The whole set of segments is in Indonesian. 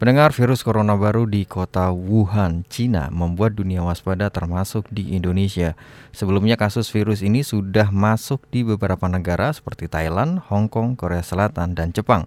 Pendengar virus corona baru di kota Wuhan, Cina membuat dunia waspada termasuk di Indonesia. Sebelumnya kasus virus ini sudah masuk di beberapa negara seperti Thailand, Hong Kong, Korea Selatan, dan Jepang.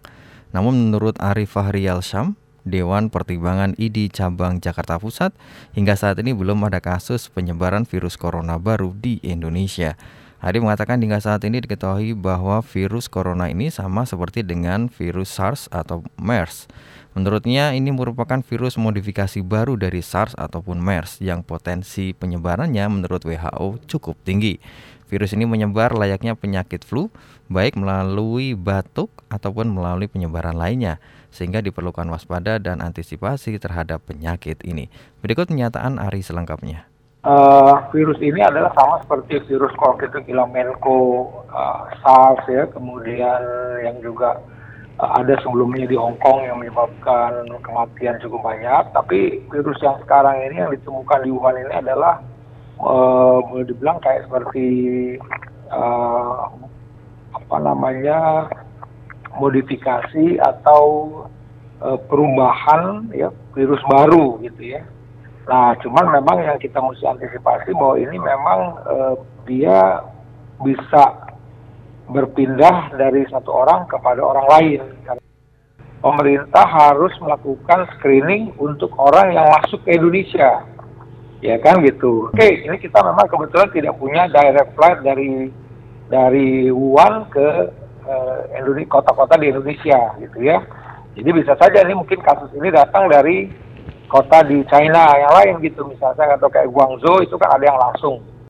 Namun menurut Arif Fahrial Syam, Dewan Pertimbangan ID Cabang Jakarta Pusat, hingga saat ini belum ada kasus penyebaran virus corona baru di Indonesia. Adi mengatakan hingga saat ini diketahui bahwa virus corona ini sama seperti dengan virus SARS atau MERS. Menurutnya ini merupakan virus modifikasi baru dari SARS ataupun MERS yang potensi penyebarannya menurut WHO cukup tinggi. Virus ini menyebar layaknya penyakit flu, baik melalui batuk ataupun melalui penyebaran lainnya, sehingga diperlukan waspada dan antisipasi terhadap penyakit ini. Berikut pernyataan Ari selengkapnya. Uh, virus ini adalah sama seperti virus kita bilang Menko, uh, SARS ya, kemudian yang juga ada sebelumnya di Hong Kong yang menyebabkan kematian cukup banyak. Tapi virus yang sekarang ini yang ditemukan di Wuhan ini adalah uh, dibilang kayak seperti uh, apa namanya modifikasi atau uh, perubahan ya virus baru gitu ya. Nah, cuman memang yang kita mesti antisipasi bahwa ini memang uh, dia bisa berpindah dari satu orang kepada orang lain. Pemerintah harus melakukan screening untuk orang yang masuk ke Indonesia. Ya kan gitu. Oke, ini kita memang kebetulan tidak punya direct flight dari dari Wuhan ke uh, kota-kota di Indonesia gitu ya. Jadi bisa saja ini mungkin kasus ini datang dari kota di China yang lain gitu misalnya atau kayak Guangzhou itu kan ada yang langsung